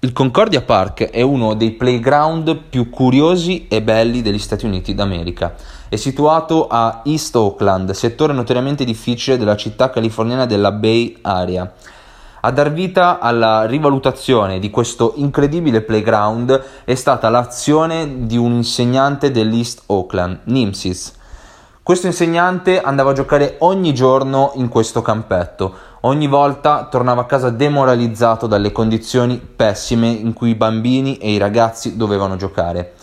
Il Concordia Park è uno dei playground più curiosi e belli degli Stati Uniti d'America. È situato a East Oakland, settore notoriamente difficile della città californiana della Bay Area. A dar vita alla rivalutazione di questo incredibile playground è stata l'azione di un insegnante dell'East Oakland, Nimsis. Questo insegnante andava a giocare ogni giorno in questo campetto, Ogni volta tornava a casa demoralizzato dalle condizioni pessime in cui i bambini e i ragazzi dovevano giocare.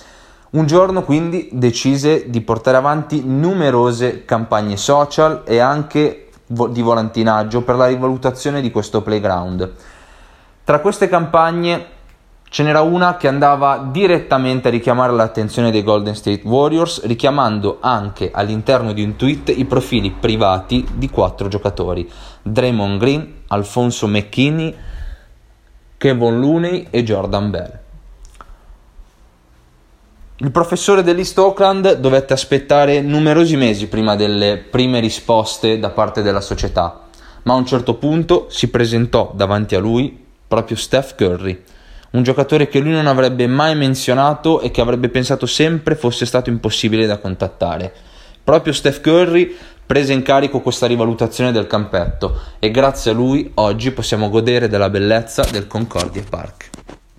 Un giorno quindi decise di portare avanti numerose campagne social e anche di volantinaggio per la rivalutazione di questo playground. Tra queste campagne Ce n'era una che andava direttamente a richiamare l'attenzione dei Golden State Warriors, richiamando anche all'interno di un tweet i profili privati di quattro giocatori: Draymond Green, Alfonso McKinney, Kevin Looney e Jordan Bell. Il professore dell'East Oakland dovette aspettare numerosi mesi prima delle prime risposte da parte della società, ma a un certo punto si presentò davanti a lui proprio Steph Curry un giocatore che lui non avrebbe mai menzionato e che avrebbe pensato sempre fosse stato impossibile da contattare. Proprio Steph Curry prese in carico questa rivalutazione del campetto e grazie a lui oggi possiamo godere della bellezza del Concordia Park.